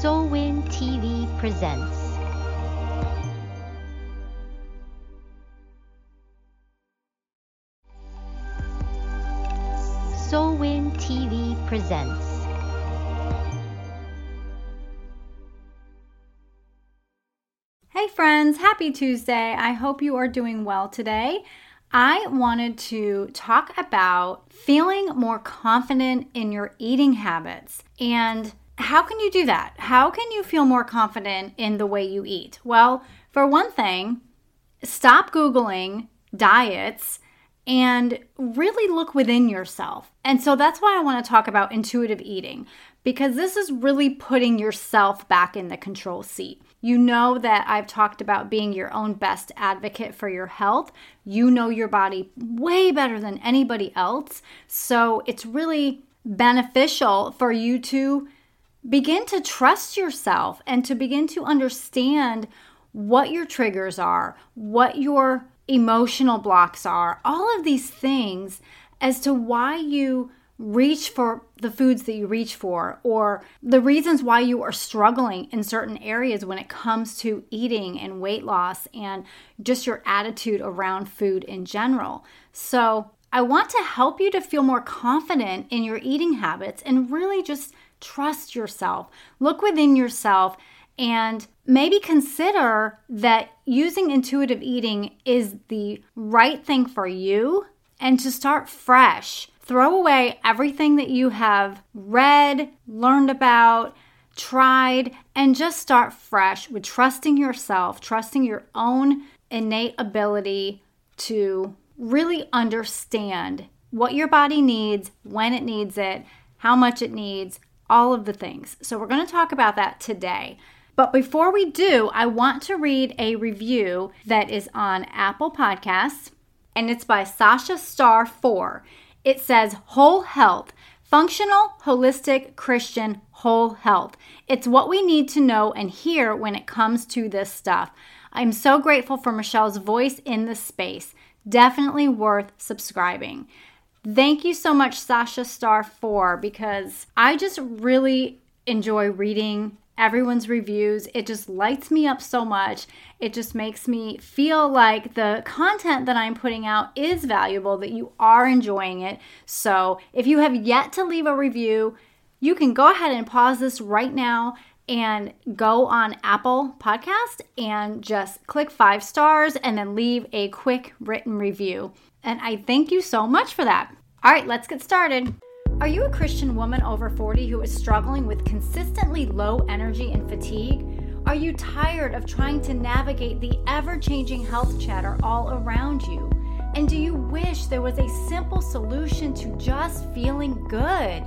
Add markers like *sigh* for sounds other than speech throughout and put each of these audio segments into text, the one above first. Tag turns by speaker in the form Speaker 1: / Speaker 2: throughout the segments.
Speaker 1: Solwin TV presents. Solwin TV presents.
Speaker 2: Hey friends, happy Tuesday. I hope you are doing well today. I wanted to talk about feeling more confident in your eating habits. And how can you do that? How can you feel more confident in the way you eat? Well, for one thing, stop Googling diets and really look within yourself. And so that's why I want to talk about intuitive eating because this is really putting yourself back in the control seat. You know that I've talked about being your own best advocate for your health. You know your body way better than anybody else. So it's really beneficial for you to begin to trust yourself and to begin to understand what your triggers are, what your emotional blocks are, all of these things as to why you reach for the foods that you reach for or the reasons why you are struggling in certain areas when it comes to eating and weight loss and just your attitude around food in general. So, I want to help you to feel more confident in your eating habits and really just trust yourself. Look within yourself and maybe consider that using intuitive eating is the right thing for you and to start fresh. Throw away everything that you have read, learned about, tried, and just start fresh with trusting yourself, trusting your own innate ability to really understand what your body needs, when it needs it, how much it needs, all of the things. So, we're going to talk about that today. But before we do, I want to read a review that is on Apple Podcasts, and it's by Sasha Star 4. It says, Whole Health, Functional, Holistic, Christian, Whole Health. It's what we need to know and hear when it comes to this stuff. I'm so grateful for Michelle's voice in this space. Definitely worth subscribing. Thank you so much, Sasha Star 4, because I just really enjoy reading everyone's reviews. It just lights me up so much. It just makes me feel like the content that I'm putting out is valuable, that you are enjoying it. So if you have yet to leave a review, you can go ahead and pause this right now and go on Apple Podcast and just click five stars and then leave a quick written review. And I thank you so much for that. All right, let's get started. Are you a Christian woman over 40 who is struggling with consistently low energy and fatigue? Are you tired of trying to navigate the ever changing health chatter all around you? And do you wish there was a simple solution to just feeling good?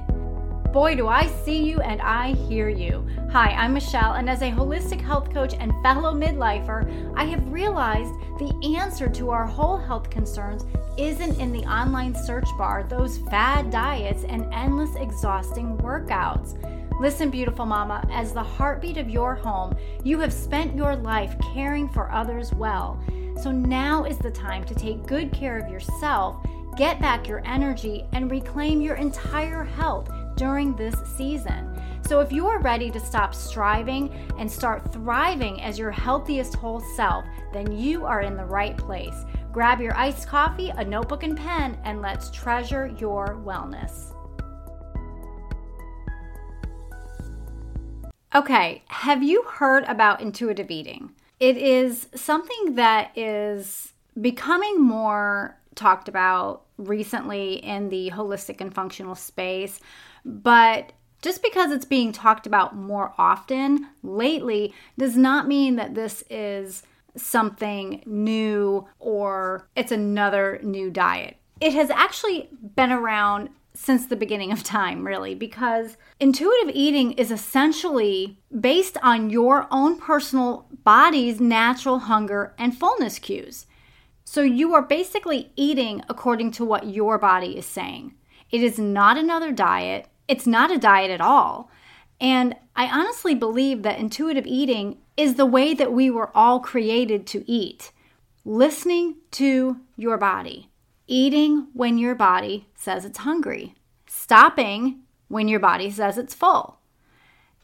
Speaker 2: Boy, do I see you and I hear you. Hi, I'm Michelle, and as a holistic health coach and fellow midlifer, I have realized the answer to our whole health concerns isn't in the online search bar, those fad diets, and endless exhausting workouts. Listen, beautiful mama, as the heartbeat of your home, you have spent your life caring for others well. So now is the time to take good care of yourself, get back your energy, and reclaim your entire health during this season. So, if you are ready to stop striving and start thriving as your healthiest whole self, then you are in the right place. Grab your iced coffee, a notebook, and pen, and let's treasure your wellness. Okay, have you heard about intuitive eating? It is something that is becoming more talked about recently in the holistic and functional space. But just because it's being talked about more often lately does not mean that this is something new or it's another new diet. It has actually been around since the beginning of time, really, because intuitive eating is essentially based on your own personal body's natural hunger and fullness cues. So you are basically eating according to what your body is saying. It is not another diet. It's not a diet at all. And I honestly believe that intuitive eating is the way that we were all created to eat. Listening to your body, eating when your body says it's hungry, stopping when your body says it's full.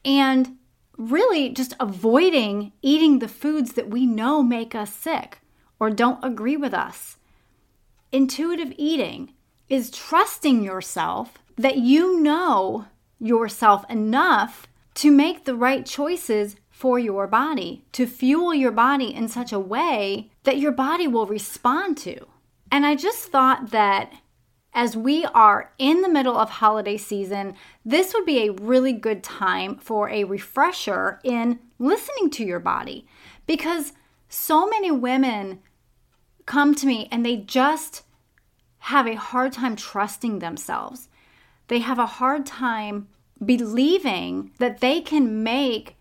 Speaker 2: And really just avoiding eating the foods that we know make us sick or don't agree with us. Intuitive eating is trusting yourself that you know yourself enough to make the right choices for your body, to fuel your body in such a way that your body will respond to. And I just thought that as we are in the middle of holiday season, this would be a really good time for a refresher in listening to your body because so many women come to me and they just have a hard time trusting themselves. They have a hard time believing that they can make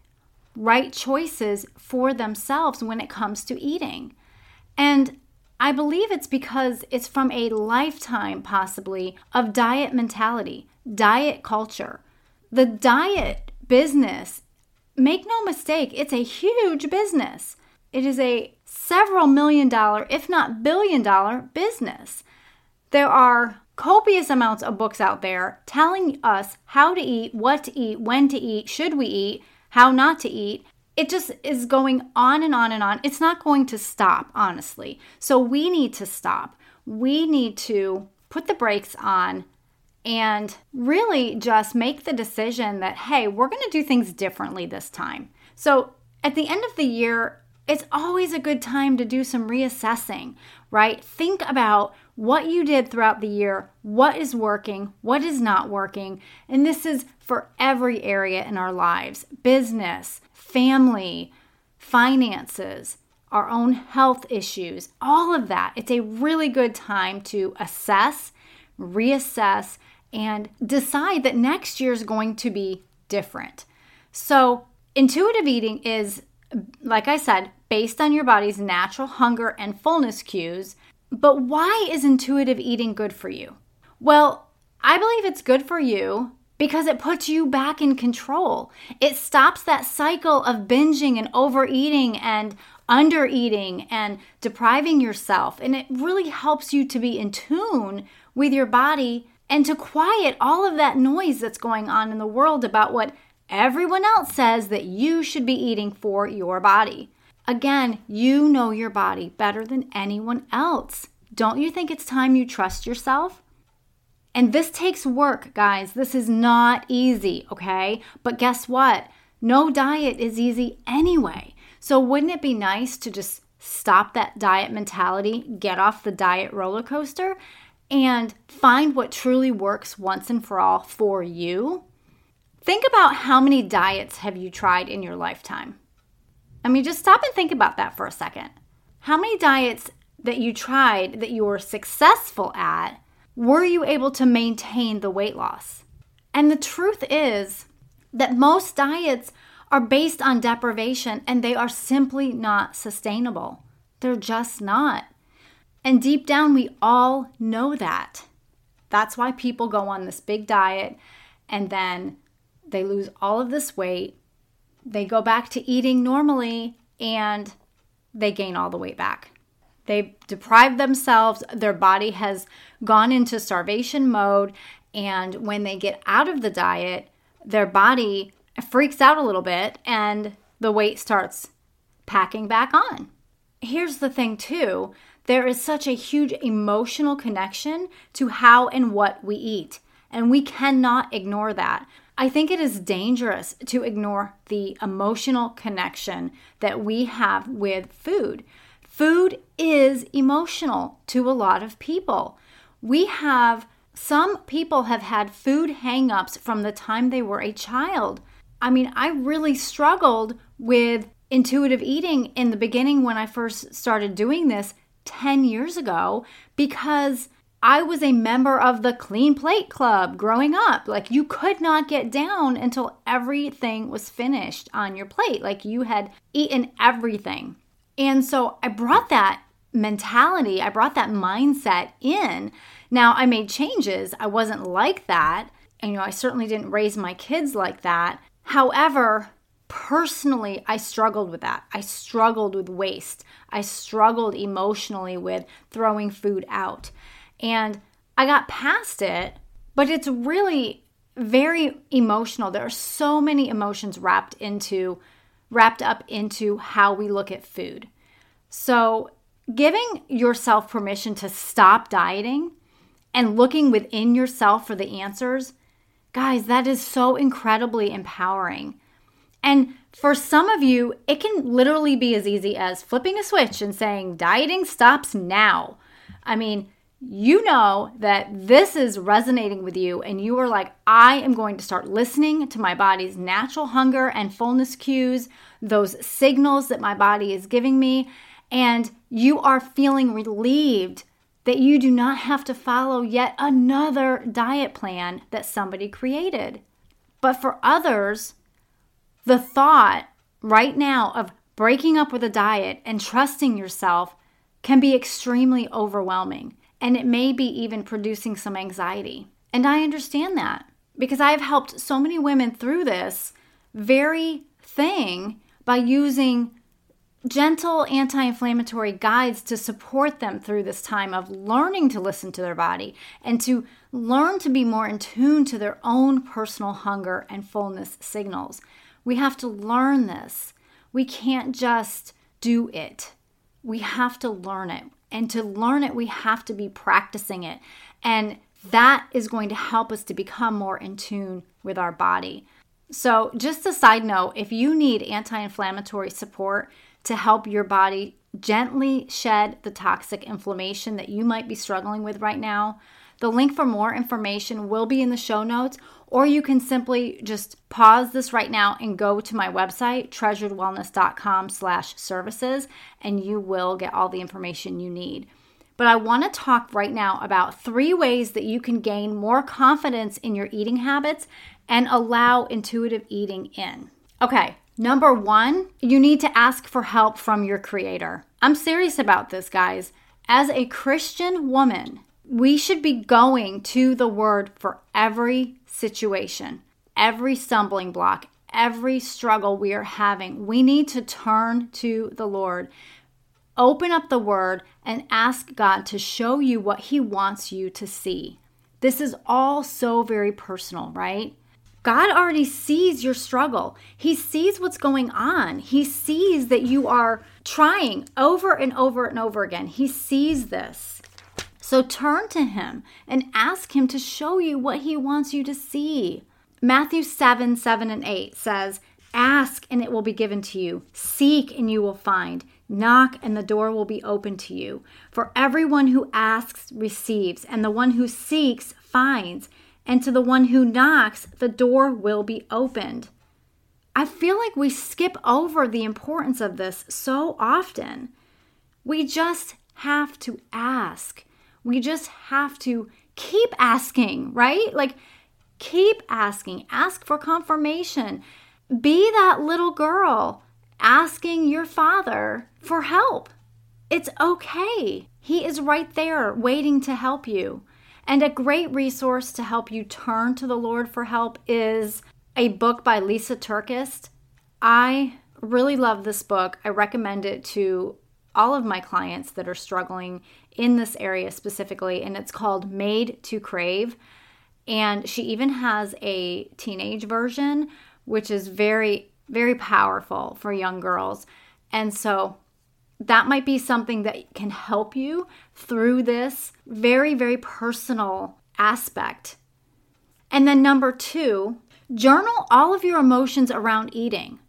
Speaker 2: right choices for themselves when it comes to eating. And I believe it's because it's from a lifetime, possibly, of diet mentality, diet culture. The diet business, make no mistake, it's a huge business. It is a several million dollar, if not billion dollar business. There are copious amounts of books out there telling us how to eat, what to eat, when to eat, should we eat, how not to eat it just is going on and on and on. It's not going to stop, honestly. So we need to stop. We need to put the brakes on and really just make the decision that, hey, we're going to do things differently this time. So at the end of the year, it's always a good time to do some reassessing, right? Think about what you did throughout the year, what is working, what is not working. And this is for every area in our lives business, family, finances, our own health issues, all of that. It's a really good time to assess, reassess, and decide that next year is going to be different. So, intuitive eating is, like I said, based on your body's natural hunger and fullness cues. But why is intuitive eating good for you? Well, I believe it's good for you because it puts you back in control. It stops that cycle of binging and overeating and undereating and depriving yourself. And it really helps you to be in tune with your body and to quiet all of that noise that's going on in the world about what everyone else says that you should be eating for your body. Again, you know your body better than anyone else. Don't you think it's time you trust yourself? And this takes work, guys. This is not easy, okay? But guess what? No diet is easy anyway. So wouldn't it be nice to just stop that diet mentality, get off the diet roller coaster, and find what truly works once and for all for you? Think about how many diets have you tried in your lifetime? I mean, just stop and think about that for a second. How many diets that you tried that you were successful at were you able to maintain the weight loss? And the truth is that most diets are based on deprivation and they are simply not sustainable. They're just not. And deep down, we all know that. That's why people go on this big diet and then they lose all of this weight. They go back to eating normally and they gain all the weight back. They deprive themselves, their body has gone into starvation mode, and when they get out of the diet, their body freaks out a little bit and the weight starts packing back on. Here's the thing, too there is such a huge emotional connection to how and what we eat, and we cannot ignore that. I think it is dangerous to ignore the emotional connection that we have with food. Food is emotional to a lot of people. We have some people have had food hangups from the time they were a child. I mean, I really struggled with intuitive eating in the beginning when I first started doing this 10 years ago because I was a member of the Clean Plate Club growing up. Like, you could not get down until everything was finished on your plate. Like, you had eaten everything. And so I brought that mentality, I brought that mindset in. Now I made changes. I wasn't like that. And, you know, I certainly didn't raise my kids like that. However, personally, I struggled with that. I struggled with waste. I struggled emotionally with throwing food out. And I got past it, but it's really very emotional. There are so many emotions wrapped into wrapped up into how we look at food. So, giving yourself permission to stop dieting and looking within yourself for the answers, guys, that is so incredibly empowering. And for some of you, it can literally be as easy as flipping a switch and saying, dieting stops now. I mean, you know that this is resonating with you, and you are like, I am going to start listening to my body's natural hunger and fullness cues, those signals that my body is giving me, and you are feeling relieved that you do not have to follow yet another diet plan that somebody created. But for others, the thought right now of breaking up with a diet and trusting yourself can be extremely overwhelming and it may be even producing some anxiety. And I understand that because I've helped so many women through this very thing by using gentle anti inflammatory guides to support them through this time of learning to listen to their body and to learn to be more in tune to their own personal hunger and fullness signals. We have to learn this. We can't just do it, we have to learn it. And to learn it, we have to be practicing it. And that is going to help us to become more in tune with our body. So, just a side note if you need anti inflammatory support to help your body gently shed the toxic inflammation that you might be struggling with right now, the link for more information will be in the show notes, or you can simply just pause this right now and go to my website, treasuredwellness.com slash services, and you will get all the information you need. But I want to talk right now about three ways that you can gain more confidence in your eating habits and allow intuitive eating in. Okay, number one, you need to ask for help from your creator. I'm serious about this, guys. As a Christian woman, we should be going to the word for every situation, every stumbling block, every struggle we are having. We need to turn to the Lord. Open up the word and ask God to show you what He wants you to see. This is all so very personal, right? God already sees your struggle. He sees what's going on. He sees that you are trying over and over and over again. He sees this. So turn to him and ask him to show you what he wants you to see. Matthew 7 7 and 8 says, Ask and it will be given to you. Seek and you will find. Knock and the door will be open to you. For everyone who asks receives, and the one who seeks finds, and to the one who knocks, the door will be opened. I feel like we skip over the importance of this so often. We just have to ask. We just have to keep asking, right? Like, keep asking, ask for confirmation. Be that little girl asking your father for help. It's okay. He is right there waiting to help you. And a great resource to help you turn to the Lord for help is a book by Lysa TerKeurst. I really love this book. I recommend it to all of my clients that are struggling in this area specifically, and it's called Made to Crave. And she even has a teenage version, which is very, very powerful for young girls. And so that might be something that can help you through this very, very personal aspect. And then, number two, journal all of your emotions around eating.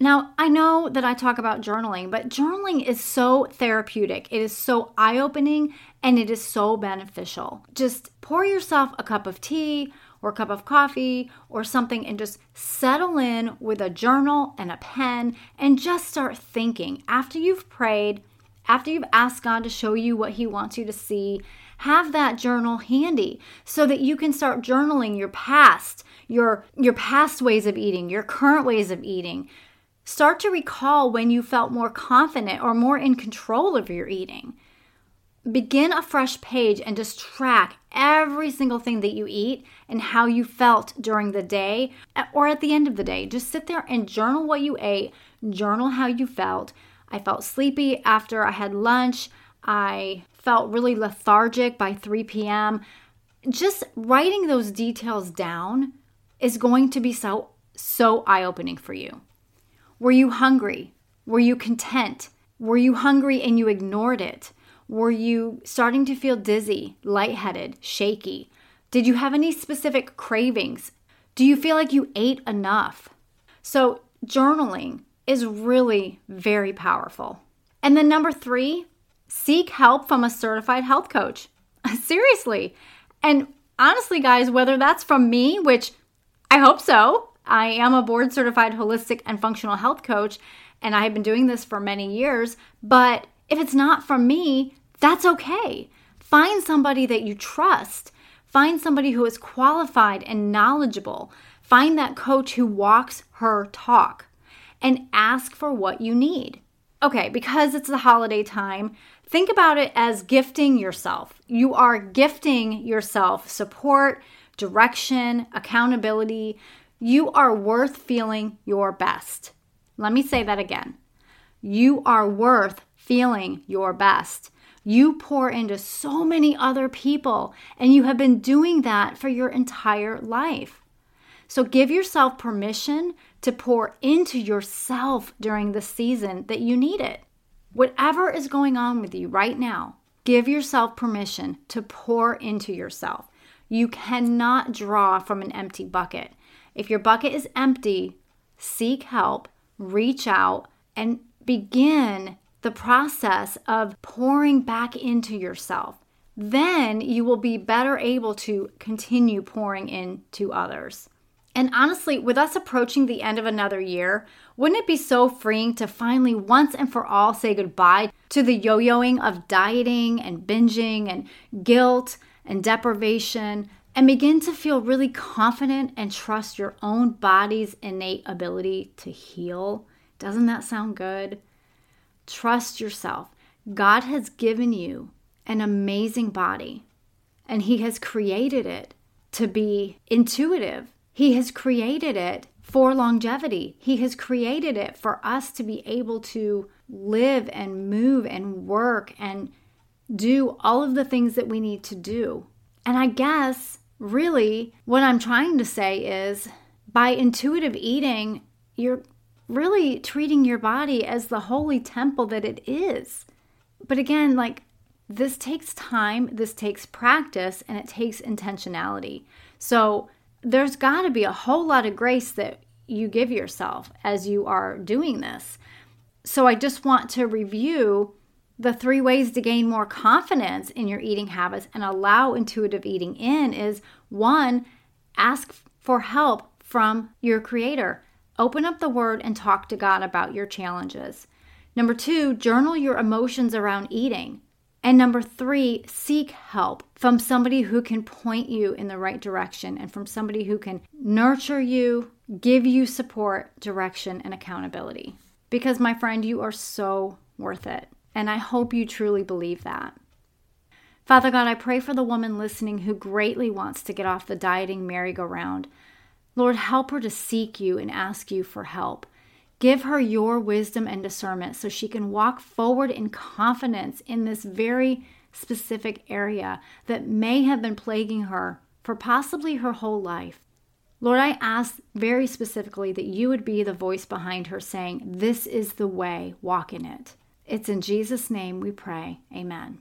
Speaker 2: Now, I know that I talk about journaling, but journaling is so therapeutic. It is so eye opening and it is so beneficial. Just pour yourself a cup of tea or a cup of coffee or something and just settle in with a journal and a pen and just start thinking. After you've prayed, after you've asked God to show you what He wants you to see, have that journal handy so that you can start journaling your past, your your past ways of eating, your current ways of eating Start to recall when you felt more confident or more in control of your eating. Begin a fresh page and just track every single thing that you eat and how you felt during the day or at the end of the day. Just sit there and journal what you ate, journal how you felt. I felt sleepy after I had lunch. I felt really lethargic by 3 p.m. Just writing those details down is going to be so, so eye opening for you. Were you hungry? Were you content? Were you hungry and you ignored it? Were you starting to feel dizzy, lightheaded, shaky? Did you have any specific cravings? Do you feel like you ate enough? So, journaling is really very powerful. And then, number three, seek help from a certified health coach. *laughs* Seriously. And honestly, guys, whether that's from me, which I hope so, I am a board certified holistic and functional health coach, and I have been doing this for many years. But if it's not from me, that's okay. Find somebody that you trust. Find somebody who is qualified and knowledgeable. Find that coach who walks her talk and ask for what you need. Okay, because it's the holiday time, think about it as gifting yourself. You are gifting yourself support, direction, accountability. You are worth feeling your best. Let me say that again. You are worth feeling your best. You pour into so many other people, and you have been doing that for your entire life. So give yourself permission to pour into yourself during the season that you need it. Whatever is going on with you right now, give yourself permission to pour into yourself. You cannot draw from an empty bucket. If your bucket is empty, seek help, reach out, and begin the process of pouring back into yourself. Then you will be better able to continue pouring into others. And honestly, with us approaching the end of another year, wouldn't it be so freeing to finally once and for all say goodbye to the yo yoing of dieting and binging and guilt and deprivation and begin to feel really confident and trust your own body's innate ability to heal? Doesn't that sound good? Trust yourself. God has given you an amazing body, and He has created it to be intuitive he has created it for longevity. He has created it for us to be able to live and move and work and do all of the things that we need to do. And I guess really what I'm trying to say is by intuitive eating, you're really treating your body as the holy temple that it is. But again, like this takes time, this takes practice, and it takes intentionality. So there's got to be a whole lot of grace that you give yourself as you are doing this. So I just want to review the three ways to gain more confidence in your eating habits and allow intuitive eating in is one, ask for help from your creator. Open up the word and talk to God about your challenges. Number two, journal your emotions around eating. And number three, seek help from somebody who can point you in the right direction and from somebody who can nurture you, give you support, direction, and accountability. Because, my friend, you are so worth it. And I hope you truly believe that. Father God, I pray for the woman listening who greatly wants to get off the dieting merry-go-round. Lord, help her to seek you and ask you for help. Give her your wisdom and discernment so she can walk forward in confidence in this very specific area that may have been plaguing her for possibly her whole life. Lord, I ask very specifically that you would be the voice behind her saying, This is the way, walk in it. It's in Jesus' name we pray. Amen.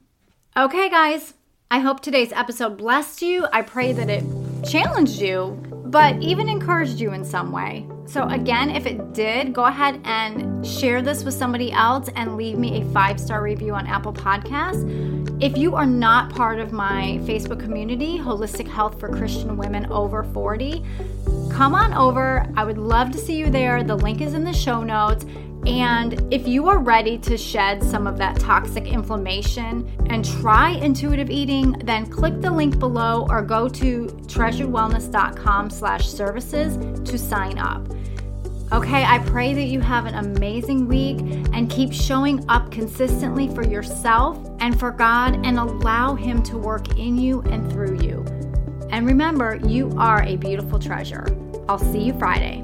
Speaker 2: Okay, guys, I hope today's episode blessed you. I pray that it challenged you, but even encouraged you in some way. So, again, if it did, go ahead and share this with somebody else and leave me a five star review on Apple Podcasts. If you are not part of my Facebook community, Holistic Health for Christian Women Over 40, come on over. I would love to see you there. The link is in the show notes. And if you are ready to shed some of that toxic inflammation and try intuitive eating, then click the link below or go to treasuredwellness.com slash services to sign up. Okay, I pray that you have an amazing week and keep showing up consistently for yourself and for God and allow Him to work in you and through you. And remember, you are a beautiful treasure. I'll see you Friday.